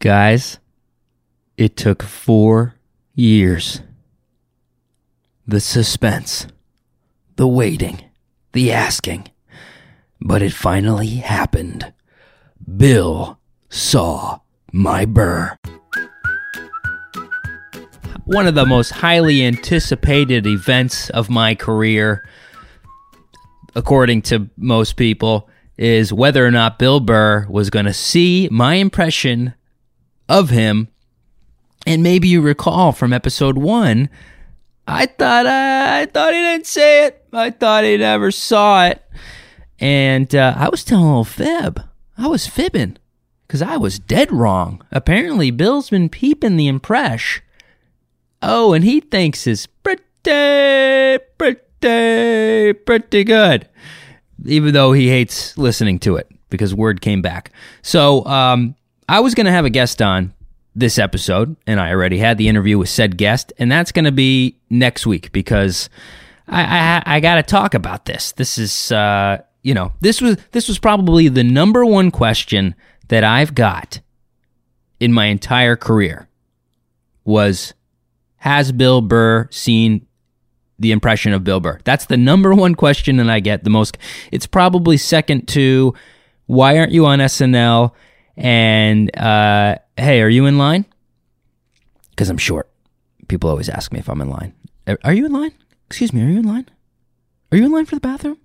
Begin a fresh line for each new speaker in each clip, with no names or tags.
Guys, it took four years. The suspense, the waiting, the asking. But it finally happened. Bill saw my burr. One of the most highly anticipated events of my career, according to most people, is whether or not Bill Burr was going to see my impression of him. And maybe you recall from episode one, I thought I, I thought he didn't say it. I thought he never saw it, and uh, I was telling a little fib. I was fibbing because I was dead wrong. Apparently, Bill's been peeping the impression. Oh, and he thinks it's pretty, pretty, pretty good, even though he hates listening to it because word came back. So, um, I was going to have a guest on this episode, and I already had the interview with said guest, and that's going to be next week because I I, I got to talk about this. This is uh, you know this was this was probably the number one question that I've got in my entire career was has Bill Burr seen the impression of Bill Burr? That's the number one question that I get the most. It's probably second to why aren't you on SNL? And uh, hey, are you in line? Because I'm short. People always ask me if I'm in line. Are you in line? Excuse me, are you in line? Are you in line for the bathroom?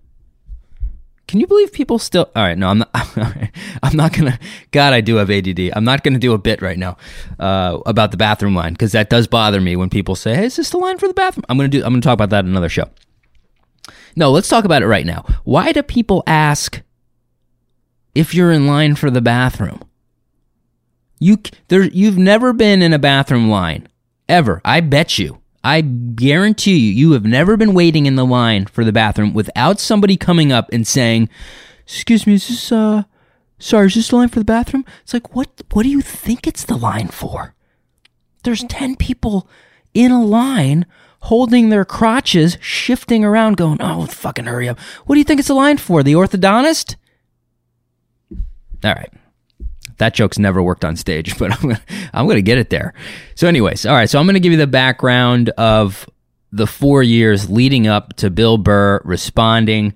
Can you believe people still? All right, no, I'm not. I'm not gonna. God, I do have ADD. I'm not gonna do a bit right now uh, about the bathroom line because that does bother me when people say, "Hey, is this the line for the bathroom?" I'm gonna do. I'm gonna talk about that in another show. No, let's talk about it right now. Why do people ask if you're in line for the bathroom? You there. You've never been in a bathroom line ever. I bet you. I guarantee you, you have never been waiting in the line for the bathroom without somebody coming up and saying, "Excuse me, is this uh, sorry, is this the line for the bathroom?" It's like, what? What do you think it's the line for? There's ten people in a line holding their crotches, shifting around, going, "Oh, fucking hurry up!" What do you think it's a line for? The orthodontist? All right. That joke's never worked on stage, but I'm gonna, I'm gonna get it there. So, anyways, all right. So I'm gonna give you the background of the four years leading up to Bill Burr responding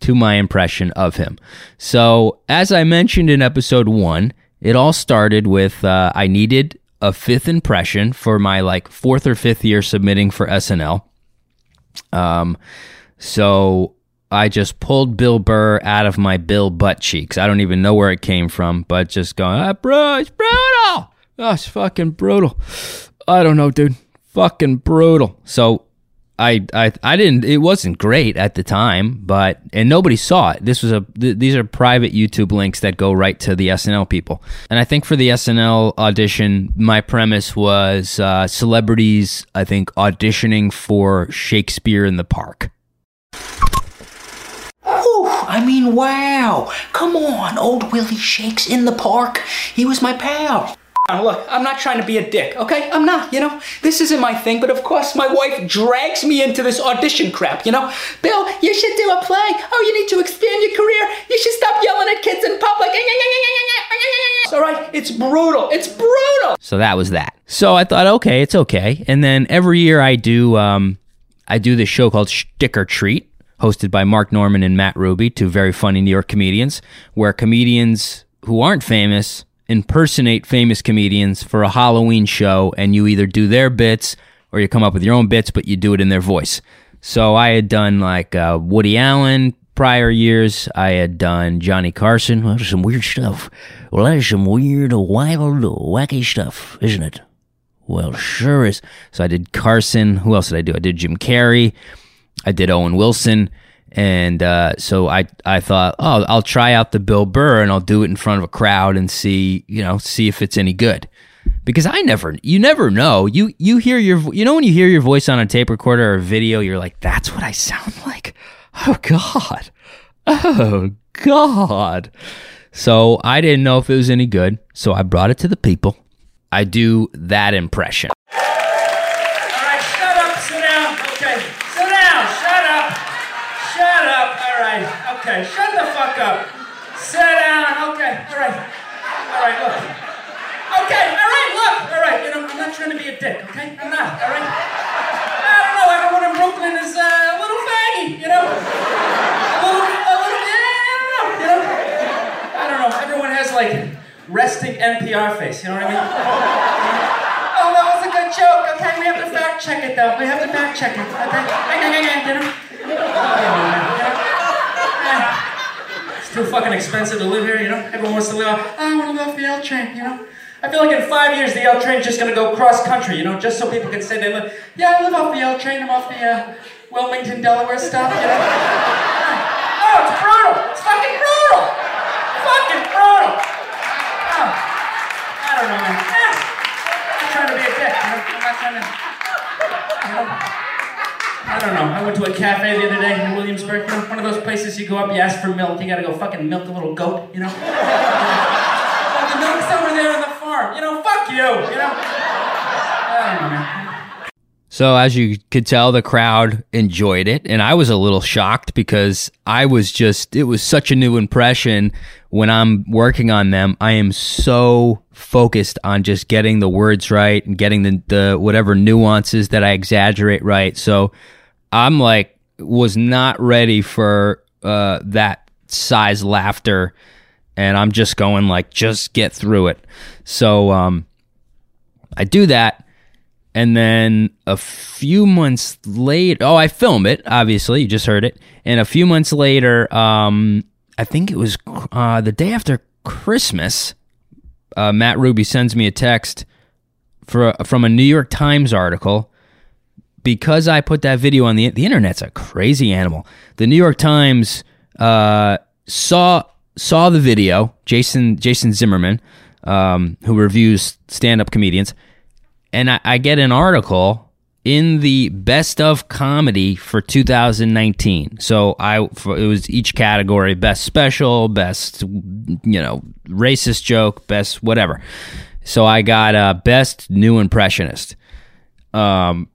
to my impression of him. So, as I mentioned in episode one, it all started with uh, I needed a fifth impression for my like fourth or fifth year submitting for SNL. Um, so I just pulled Bill Burr out of my Bill butt cheeks. I don't even know where it came from, but just going, ah, bro, it's brutal. Oh, it's fucking brutal. I don't know, dude. Fucking brutal. So I, I, I didn't. It wasn't great at the time, but and nobody saw it. This was a. Th- these are private YouTube links that go right to the SNL people. And I think for the SNL audition, my premise was uh, celebrities. I think auditioning for Shakespeare in the Park.
I mean, wow. Come on, old Willie Shakes in the park. He was my pal. Look, I'm not trying to be a dick, okay? I'm not, you know? This isn't my thing, but of course my wife drags me into this audition crap, you know? Bill, you should do a play. Oh, you need to expand your career. You should stop yelling at kids in public. All right, it's brutal. It's brutal.
So that was that. So I thought, okay, it's okay. And then every year I do, um, I do this show called Stick or Treat, hosted by Mark Normand and Matt Ruby, two very funny New York comedians, where comedians who aren't famous impersonate famous comedians for a Halloween show, and you either do their bits or you come up with your own bits, but you do it in their voice. So I had done like uh, Woody Allen prior years. I had done Johnny Carson. Well, some weird stuff. Well, that is some weird, wild, wacky stuff, isn't it? Well, sure is. So I did Carson. Who else did I do? I did Jim Carrey. I did Owen Wilson. And uh, so I, I thought, oh, I'll try out the Bill Burr and I'll do it in front of a crowd and see, you know, see if it's any good. Because I never, you never know. You you hear your, you know, when you hear your voice on a tape recorder or a video, you're like, that's what I sound like. Oh God, oh God. So I didn't know if it was any good. So I brought it to the people. I do that impression.
All right, shut up, sit down. Okay, sit down, shut up. Shut up, all right. Okay, shut the fuck up. Sit down, okay, all right. All right, look. Okay, All right, look. All right. You know, I'm not trying to be a dick, okay? I'm not, all right? I don't know, everyone in Brooklyn is uh, a little faggy, you know? A little, a little, yeah, I don't know, you know? I don't know, everyone has like resting NPR face, you know what I mean? Oh, that was a good joke, okay? We have to fact check it though. We have to fact check it, okay? You know? Too fucking expensive to live here, you know? Everyone wants to live off, I want to live off the L train, you know? I feel like in five years the L train's just gonna go cross country, you know, just so people can say they live. Yeah, I live off the L train. I'm off the uh, Wilmington, Delaware stop. You know? oh, it's brutal. It's fucking brutal. Fucking brutal. Oh, I don't know, man. I'm not trying to be a dick. You know? I'm not trying to. You know? I don't know. I went to a cafe the other day in Williamsburg. One of those places you go up, you ask for milk, you gotta go fucking milk the little goat, you know? Well, the milk's over there on the farm. You know, fuck you, you know? Know.
So as you could tell, the crowd enjoyed it, and I was a little shocked because I was just it was such a new impression. When I'm working on them, I am so focused on just getting the words right and getting the, the whatever nuances that I exaggerate right. So I'm like was not ready for uh, that size laughter, and I'm just going like just get through it. So um, I do that. And then a few months later, oh, I film it. Obviously, you just heard it. And a few months later, um, I think it was uh, the day after Christmas. Uh, Matt Ruby sends me a text for from a New York Times article because I put that video on the the internet's a crazy animal. The New York Times uh, saw saw the video. Jason Jason Zinoman, um, who reviews stand up comedians, and I, I get an article in the best of comedy for 2019. So I for, it was each category: best special, best you know racist joke, best whatever. So I got uh, best new impressionist, um,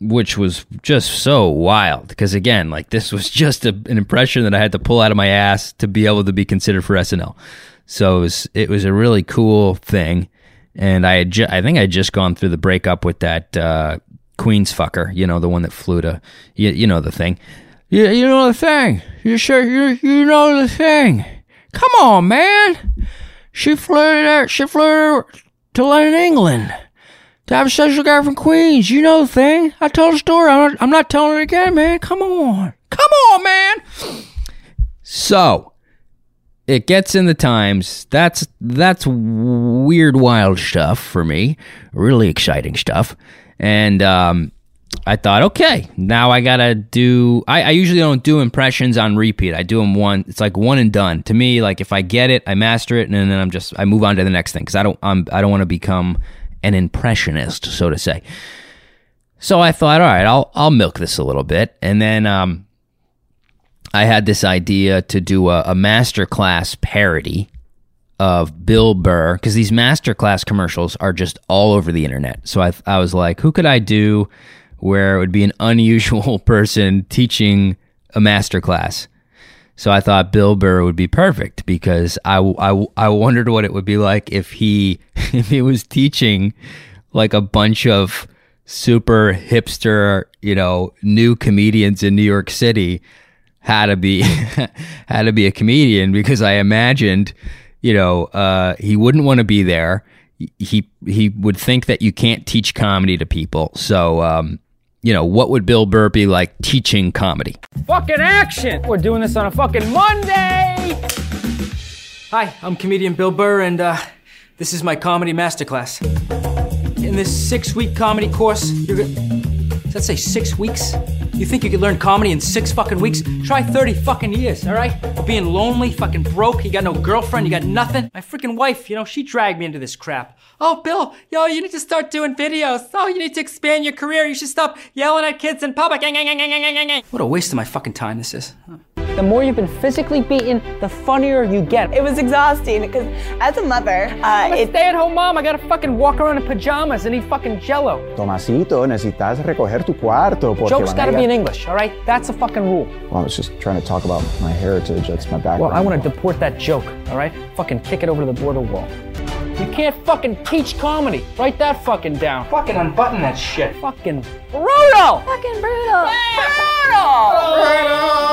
which was just so wild because again, like this was just a, an impression that I had to pull out of my ass to be able to be considered for SNL. So it was it was a really cool thing and I ju- I think I had just gone through the breakup with that uh, Queens fucker, you know, the one that flew to, you, you know, the thing. You, you know the thing. You sure you you know the thing. Come on, man. She flew there. She flew to London, England, to have a a guy from Queens. You know the thing. I told the story. I'm not, I'm not telling it again, man. Come on. Come on, man. So it gets in the times that's that's weird wild stuff for me really exciting stuff and um, i thought okay now i gotta do I, I usually don't do impressions on repeat i do them one it's like one and done to me like if i get it i master it and then i'm just i move on to the next thing because i don't I'm, i don't want to become an impressionist so to say so i thought all right i'll i'll milk this a little bit and then um I had this idea to do a, a masterclass parody of Bill Burr because these masterclass commercials are just all over the internet. So I, I was like, who could I do where it would be an unusual person teaching a masterclass? So I thought Bill Burr would be perfect because I, I, I wondered what it would be like if he if he was teaching like a bunch of super hipster, you know, new comedians in New York City how to be how to be a comedian because I imagined, you know, uh, he wouldn't want to be there. He he would think that you can't teach comedy to people. So, um, you know, what would Bill Burr be like teaching comedy?
Fucking action! We're doing this on a fucking Monday! Hi, I'm comedian Bill Burr, and uh, this is my comedy masterclass. In this six week comedy course, you're gonna. Does that say six weeks? You think you could learn comedy in six fucking weeks? Try 30 fucking years, all right? Being lonely, fucking broke, you got no girlfriend, you got nothing. My freaking wife, you know, she dragged me into this crap. Oh, Bill, yo, you need to start doing videos. Oh, you need to expand your career. You should stop yelling at kids in public. What a waste of my fucking time this is. The more you've been physically beaten, the funnier you get.
It was exhausting because as a mother, uh,
I'm a stay-at-home mom. I gotta fucking walk around in pajamas and eat fucking jello.
Tomasito, necesitas recoger tu cuarto. Porque
Jokes
van
gotta be in English, all right? That's a fucking rule.
Well, I was just trying to talk about my heritage. That's my background.
Well, I want to deport that joke, all right? Fucking kick it over the border wall. You can't fucking teach comedy. Write that fucking down.
Fucking unbutton that shit.
Fucking brutal!
Fucking brutal. brutal.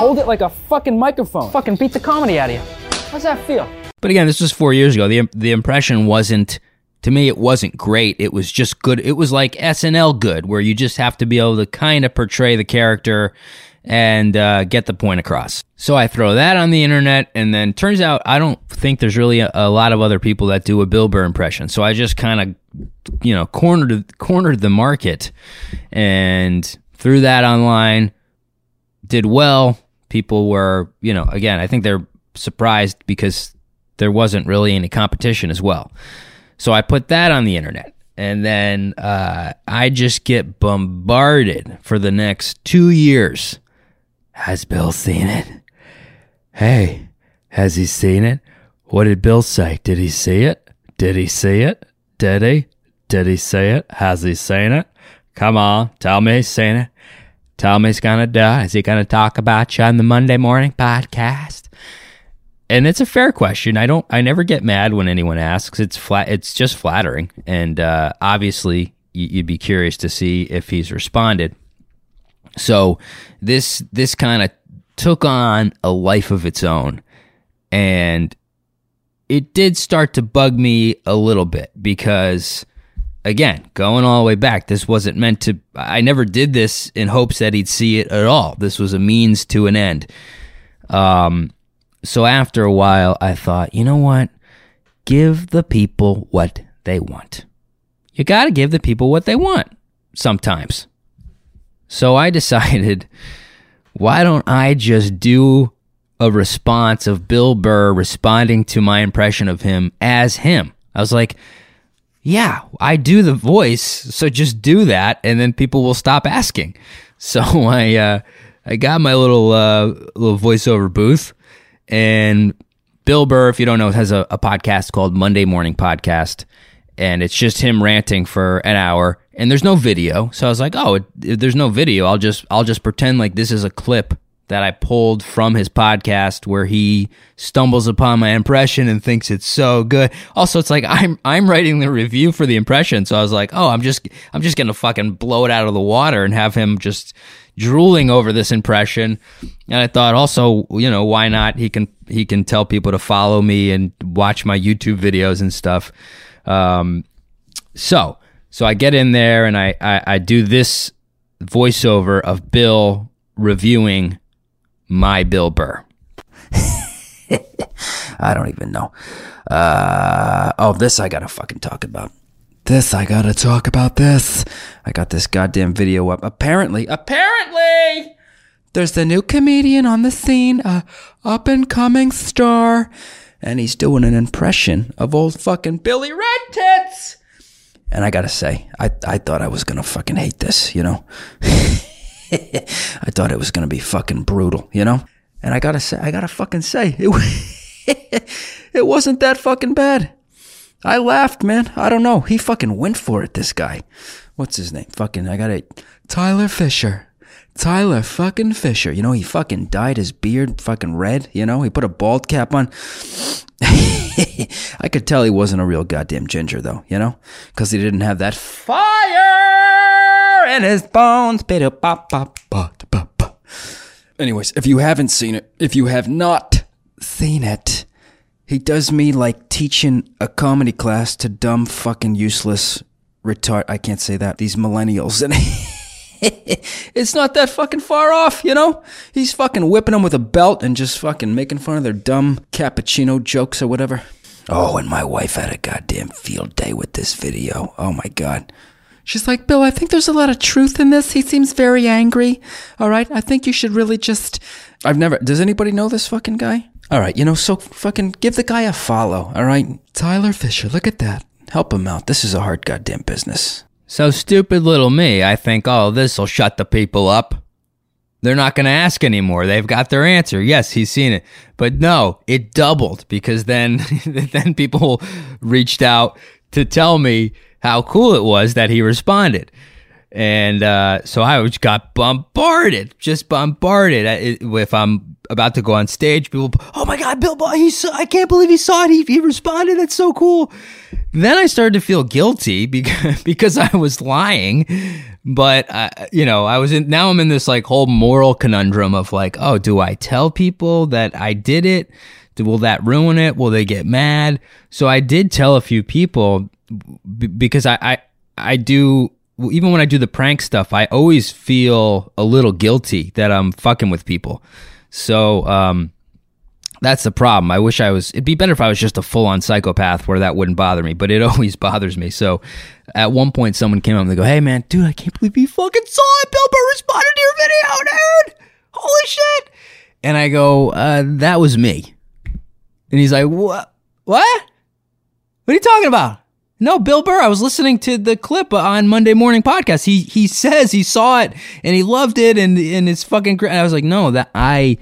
Hold it like a fucking microphone. Fucking beat the comedy out of you. How's that feel?
But again, this was four years ago. the The impression wasn't to me. It wasn't great. It was just good. It was like SNL good, where you just have to be able to kind of portray the character and uh, get the point across. So I throw that on the internet, and then turns out I don't think there's really a, a lot of other people that do a Bill Burr impression. So I just kind of, you know, cornered cornered the market, and threw that online. Did well. People were, you know, again, I think they're surprised because there wasn't really any competition as well. So I put that on the internet. And then uh, I just get bombarded for the next two years. Has Bill seen it? Hey, has he seen it? What did Bill say? Did he see it? Did he see it? Did he? Did he see it? Has he seen it? Come on, tell me he's seen it. He's gonna do. it. Is he gonna talk about you on the Monday morning podcast? and it's a fair question. I don't. I never get mad when anyone asks. It's flat. It's just flattering, and uh, obviously, you'd be curious to see if he's responded. So this this kind of took on a life of its own, and it did start to bug me a little bit because again, going all the way back, this wasn't meant to. I never did this in hopes that he'd see it at all. This was a means to an end. Um, so after a while, I thought, you know what? Give the people what they want. You got to give the people what they want sometimes. So I decided, why don't I just do a response of Bill Burr responding to my impression of him as him? I was like, yeah, I do the voice, so just do that, and then people will stop asking. So I uh, I got my little uh, little voiceover booth, and Bill Burr, if you don't know, has a, a podcast called Monday Morning Podcast, and it's just him ranting for an hour, and there's no video. So I was like, oh, it, there's no video, I'll just I'll just pretend like this is a clip that I pulled from his podcast where he stumbles upon my impression and thinks it's so good. Also, it's like I'm I'm writing the review for the impression, so I was like, oh, I'm just I'm just gonna fucking blow it out of the water and have him just drooling over this impression. And I thought also, you know, why not? He can he can tell people to follow me and watch my YouTube videos and stuff. Um, so so I get in there and I, I, I do this voiceover of Bill reviewing my Bill Burr. I don't even know. Uh, oh, this I gotta fucking talk about. This I gotta talk about this. I got this goddamn video up. Apparently, apparently, there's the new comedian on the scene, a up and coming star, and he's doing an impression of old fucking Billy Red Tits. And I gotta say, I, I thought I was gonna fucking hate this, you know? I thought it was gonna be fucking brutal, you know? And I gotta say, I gotta fucking say, it, it wasn't that fucking bad. I laughed, man. I don't know. He fucking went for it, this guy. What's his name? Fucking, I got it. Tyler Fisher. Tyler fucking Fisher. You know, he fucking dyed his beard fucking red, you know? He put a bald cap on. I could tell he wasn't a real goddamn ginger, though, you know? Because he didn't have that fire in his bones. Anyways, if you haven't seen it, if you have not seen it, he does me like teaching a comedy class to dumb, fucking useless, retard. I can't say that. These millennials. And it's not that fucking far off, you know? He's fucking whipping them with a belt and just fucking making fun of their dumb cappuccino jokes or whatever. Oh, and my wife had a goddamn field day with this video. Oh my god. She's like, Bill, I think there's a lot of truth in this. He seems very angry. All right. I think you should really just. I've never. Does anybody know this fucking guy? All right. You know, so fucking give the guy a follow. All right. Tyler Fisher. Look at that. Help him out. This is a hard goddamn business. So stupid little me. I think, oh, this will shut the people up. They're not going to ask anymore. They've got their answer. Yes, he's seen it. But no, it doubled because then then people reached out to tell me how cool it was that he responded. And uh, so I got bombarded, just bombarded. If I'm about to go on stage. People, oh my god, Bill saw, I can't believe he saw it. He, he responded. That's so cool. Then I started to feel guilty because because I was lying. But uh, you know, I was in. Now I'm in this like whole moral conundrum of like, oh, do I tell people that I did it? Will that ruin it? Will they get mad? So I did tell a few people b- because I, I I do even when I do the prank stuff, I always feel a little guilty that I'm fucking with people. So um, that's the problem. I wish I was. It'd be better if I was just a full on psychopath where that wouldn't bother me, but it always bothers me. So at one point, someone came up and they go, "Hey man, dude, I can't believe you fucking saw it. Bill Burr responded to your video, dude. Holy shit!" And I go, uh, "That was me." And he's like, "What? What? What are you talking about?" No, Bill Burr. I was listening to the clip on Monday Morning Podcast. He he says he saw it and he loved it and and it's fucking great. And I was like, no, that I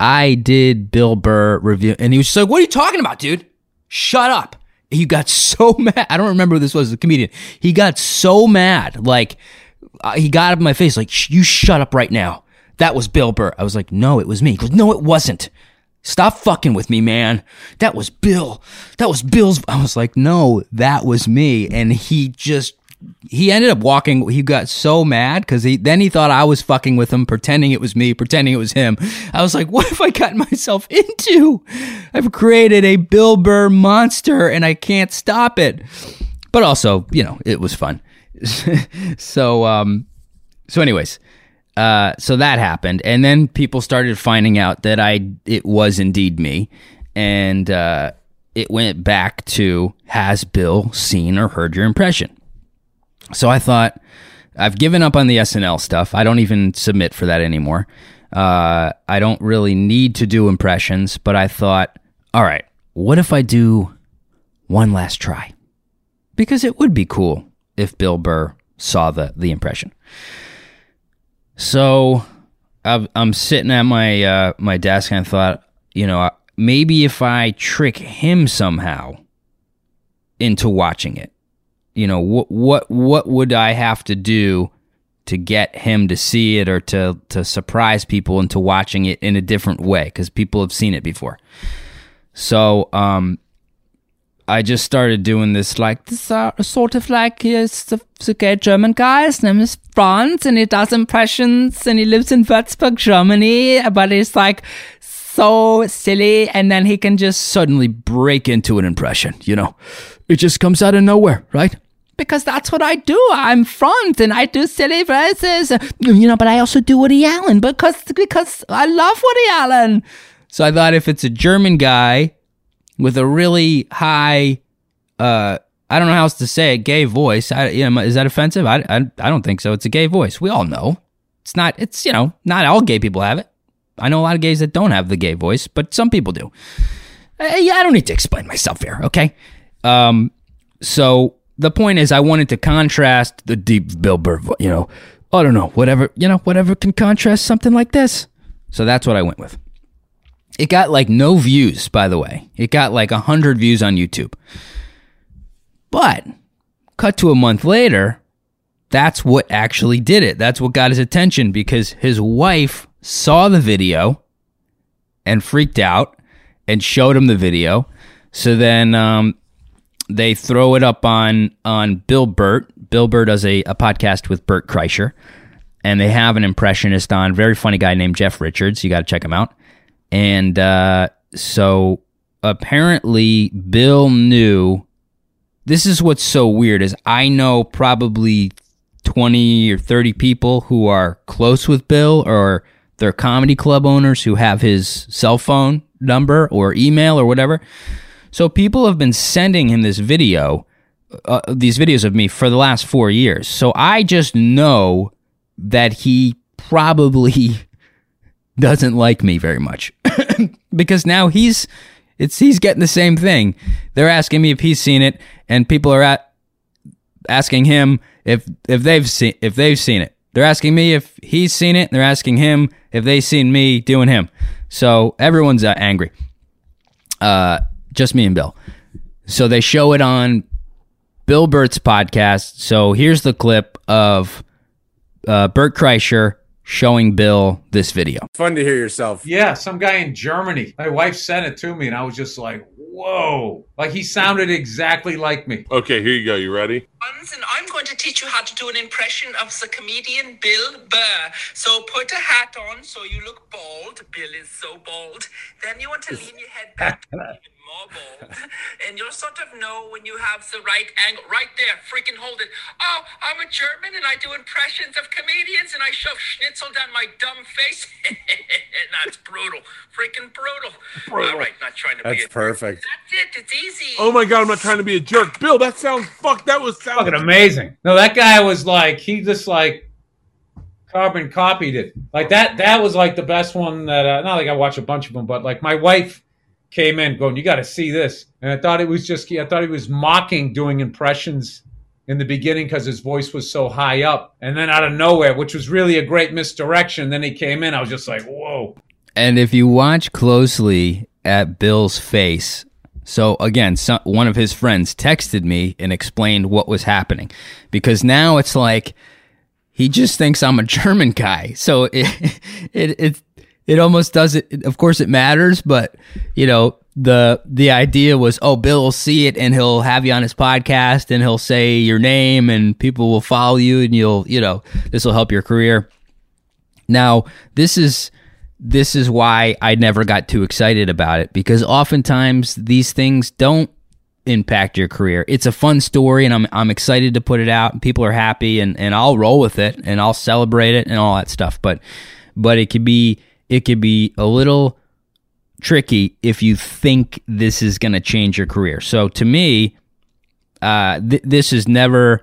I did Bill Burr review, and he was like, "What are you talking about, dude? Shut up." He got so mad. I don't remember who this was, a comedian. He got so mad, like uh, he got up in my face, like, "You shut up right now." That was Bill Burr. I was like, "No, it was me." He goes, "No, it wasn't." Stop fucking with me, man. That was Bill. That was Bill's. I was like, no, that was me. And he just, he ended up walking. He got so mad because he, then he thought I was fucking with him, pretending it was me, pretending it was him. I was like, what have I gotten myself into? I've created a Bill Burr monster and I can't stop it. But also, you know, it was fun. so, um, so anyways, uh, so that happened, and then people started finding out that I it was indeed me, and uh, it went back to has Bill seen or heard your impression? So I thought I've given up on the SNL stuff. I don't even submit for that anymore. Uh, I don't really need to do impressions, but I thought, all right, what if I do one last try? Because it would be cool if Bill Burr saw the the impression. So i am sitting at my uh, my desk and I thought, you know, maybe if I trick him somehow into watching it, you know, what what what would I have to do to get him to see it or to to surprise people into watching it in a different way because people have seen it before. So um, I just started doing this like this uh, sort of like he's the, the gay German guy. His name is Franz, and he does impressions, and he lives in Würzburg, Germany. But he's like so silly, and then he can just suddenly break into an impression. You know, it just comes out of nowhere, right? Because that's what I do. I'm Franz, and I do silly voices. You know, but I also do Woody Allen because because I love Woody Allen. So I thought if it's a German guy with a really high, uh, I don't know how else to say it, gay voice. I, you know, is that offensive? I, I, I don't think so. It's a gay voice. We all know. It's not, it's, you know, not all gay people have it. I know a lot of gays that don't have the gay voice, but some people do. Yeah, I don't need to explain myself here, okay? Um, so the point is, I wanted to contrast the deep Bill Burr, you know, I don't know, whatever, you know, whatever can contrast something like this. So that's what I went with. It got like no views, by the way. It got like 100 views on YouTube. But cut to a month later, that's what actually did it. That's what got his attention because his wife saw the video and freaked out and showed him the video. So then um, they throw it up on on Bill Bert. Bill Burr does a, a podcast with Bert Kreischer, and they have an impressionist on, very funny guy named Jeff Richards. You got to check him out. And uh, so apparently, Bill knew. This is what's so weird is I know probably 20 or 30 people who are close with Bill or they're comedy club owners who have his cell phone number or email or whatever. So people have been sending him this video, uh, these videos of me for the last four years. So I just know that he probably doesn't like me very much because now he's it's he's getting the same thing. They're asking me if he's seen it, and people are at asking him if if they've seen if they've seen it. They're asking me if he's seen it. they're asking him if they've seen me doing him. So everyone's uh, angry. Uh, just me and Bill. So they show it on Bill Bert's podcast. So here's the clip of uh, Bert Kreischer showing Bill this video.
Fun to hear yourself.
Yeah, some guy in Germany. My wife sent it to me, and I was just like, whoa. Like he sounded exactly like me.
Okay, here you go. You ready?
And I'm going to teach you how to do an impression of the comedian Bill Burr. So put a hat on so you look bald. Bill is so bald. Then you want to lean your head back even more. And you'll sort of know when you have the right angle. Right there, freaking hold it. Oh, I'm a German and I do impressions of comedians and I shove schnitzel down my dumb face. That's brutal. Freaking brutal.
Brutal.
All right, not trying to be
That's
a
perfect.
That's it. It's easy.
Oh my god, I'm not trying to be a jerk. Bill, that sounds fuck. That was sound.
Fucking amazing. No, that guy was like, he just like carbon copied it. Like that, that was like the best one that, uh, not like I watch a bunch of them, but like my wife came in going, you got to see this. And I thought it was just, I thought he was mocking doing impressions in the beginning because his voice was so high up. And then out of nowhere, which was really a great misdirection, then he came in. I was just like, whoa.
And if you watch closely at Bill's face, so again, some, one of his friends texted me and explained what was happening because now it's like he just thinks I'm a German guy. So it it it, it almost doesn't. Of course, it matters, but you know the the idea was, oh, Bill will see it and he'll have you on his podcast and he'll say your name and people will follow you and you'll you know this will help your career. Now this is this is why I never got too excited about it because oftentimes these things don't impact your career. It's a fun story and I'm I'm excited to put it out and people are happy and, and I'll roll with it and I'll celebrate it and all that stuff. But but it could be it could be a little tricky if you think this is going to change your career. So to me, uh, th- this is never.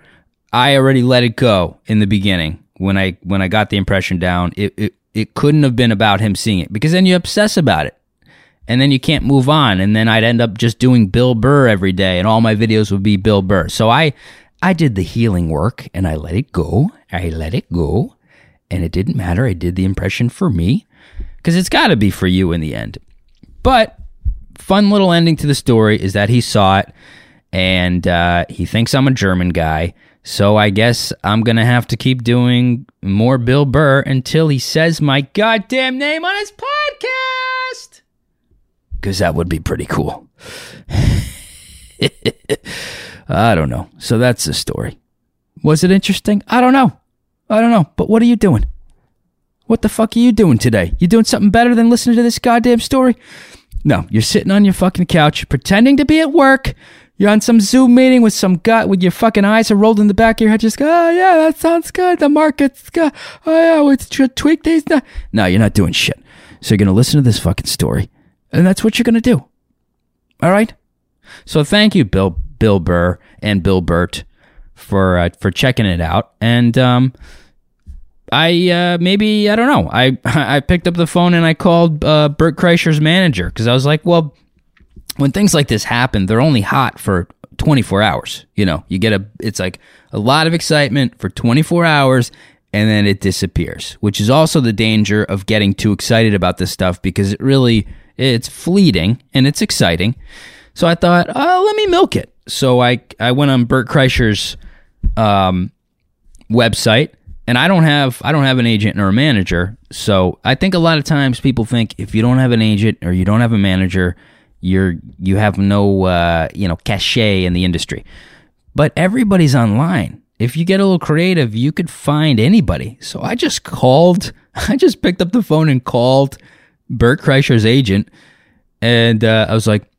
I already let it go in the beginning when I when I got the impression down. It it, it couldn't have been about him seeing it because then you obsess about it and then you can't move on and then I'd end up just doing Bill Burr every day and all my videos would be Bill Burr. So I I did the healing work and I let it go. I let it go and it didn't matter. I did the impression for me cuz it's got to be for you in the end. But fun little ending to the story is that he saw it and uh, he thinks I'm a German guy. So I guess I'm going to have to keep doing more Bill Burr until he says my goddamn name on his podcast because that would be pretty cool. I don't know. So that's the story. Was it interesting? I don't know. I don't know. But what are you doing? What the fuck are you doing today? You doing something better than listening to this goddamn story? No, you're sitting on your fucking couch pretending to be at work. You're on some Zoom meeting with some gut with your fucking eyes are rolled in the back of your head. Just go, oh yeah, that sounds good. The market's good. Oh yeah, it's tr- tweak these. No, no, you're not doing shit. So you're gonna listen to this fucking story, and that's what you're gonna do. All right. So thank you, Bill, Bill Burr, and Bill Bert for uh, for checking it out. And um, I uh, maybe I don't know. I I picked up the phone and I called uh, Bert Kreischer's manager because I was like, well, when things like this happen, they're only hot for 24 hours. You know, you get a it's like a lot of excitement for 24 hours and then it disappears, which is also the danger of getting too excited about this stuff because it really it's fleeting and it's exciting. So I thought, oh, let me milk it. So I I went on Bert Kreischer's um, website and I don't have I don't have an agent or a manager. So I think a lot of times people think if you don't have an agent or you don't have a manager, you're you have no uh, you know cachet in the industry. But everybody's online. If you get a little creative, you could find anybody. So I just called. I just picked up the phone and called Bert Kreischer's agent, and uh, I was like,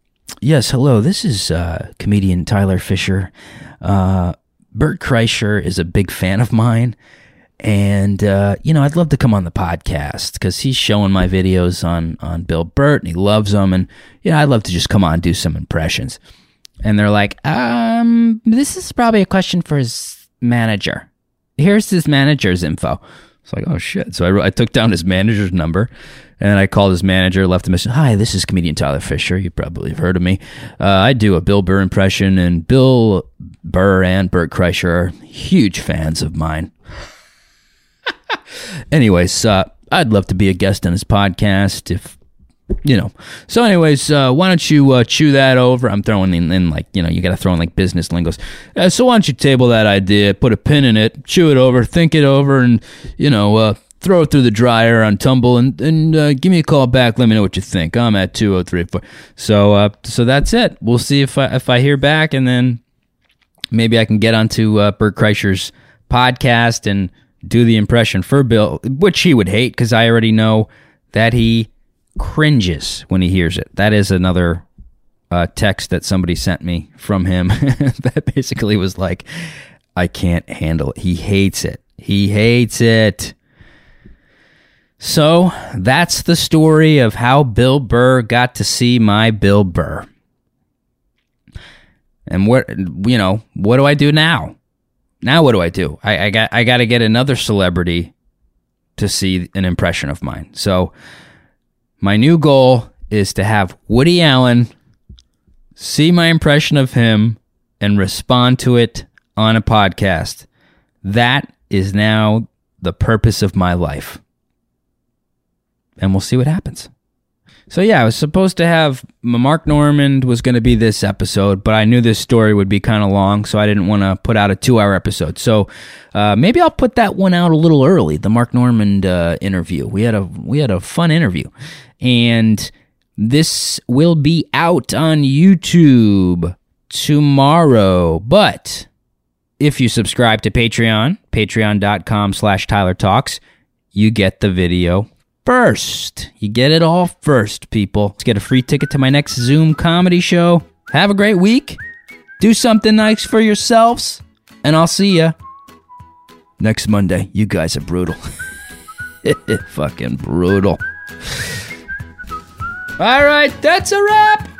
"Yes, hello. This is uh, comedian Tyler Fisher. Uh, Bert Kreischer is a big fan of mine." And uh, you know I'd love to come on the podcast because he's showing my videos on on Bill Bert and he loves them, and you know I'd love to just come on and do some impressions. And they're like, um, this is probably a question for his manager. Here's his manager's info. It's like, oh shit. So I, I took down his manager's number and I called his manager, left a message. Hi, this is comedian Tyler Fisher. You probably have heard of me. Uh, I do a Bill Burr impression, and Bill Burr and Bert Kreischer are huge fans of mine. anyways, uh, I'd love to be a guest on his podcast if you know. So, anyways, uh, why don't you uh, chew that over? I'm throwing in, in like you know you got to throw in like business lingos. Uh, so why don't you table that idea, put a pin in it, chew it over, think it over, and you know uh, throw it through the dryer on tumble and, and uh, give me a call back. Let me know what you think. I'm at 2034. So, uh, so that's it. We'll see if I, if I hear back and then maybe I can get onto Bert Kreischer's podcast and do the impression for Bill, which he would hate because I already know that he cringes when he hears it. That is another uh, text that somebody sent me from him that basically was like, I can't handle it. He hates it. He hates it. So that's the story of how Bill Burr got to see my Bill Burr. And what you know, what do I do now? Now what do I do? I, I got I got to get another celebrity to see an impression of mine. So my new goal is to have Woody Allen see my impression of him and respond to it on a podcast. That is now the purpose of my life. And we'll see what happens. So yeah, I was supposed to have Mark Normand was going to be this episode, but I knew this story would be kind of long, so I didn't want to put out a two-hour episode. So uh, maybe I'll put that one out a little early. The Mark Normand uh, interview. We had a we had a fun interview, and this will be out on YouTube tomorrow. But if you subscribe to Patreon, patreon.com slash Tyler Talks, you get the video first. You get it all first, people. Let's get a free ticket to my next Zoom comedy show. Have a great week. Do something nice for yourselves. And I'll see ya next Monday. You guys are brutal. Fucking brutal. All right, that's a wrap.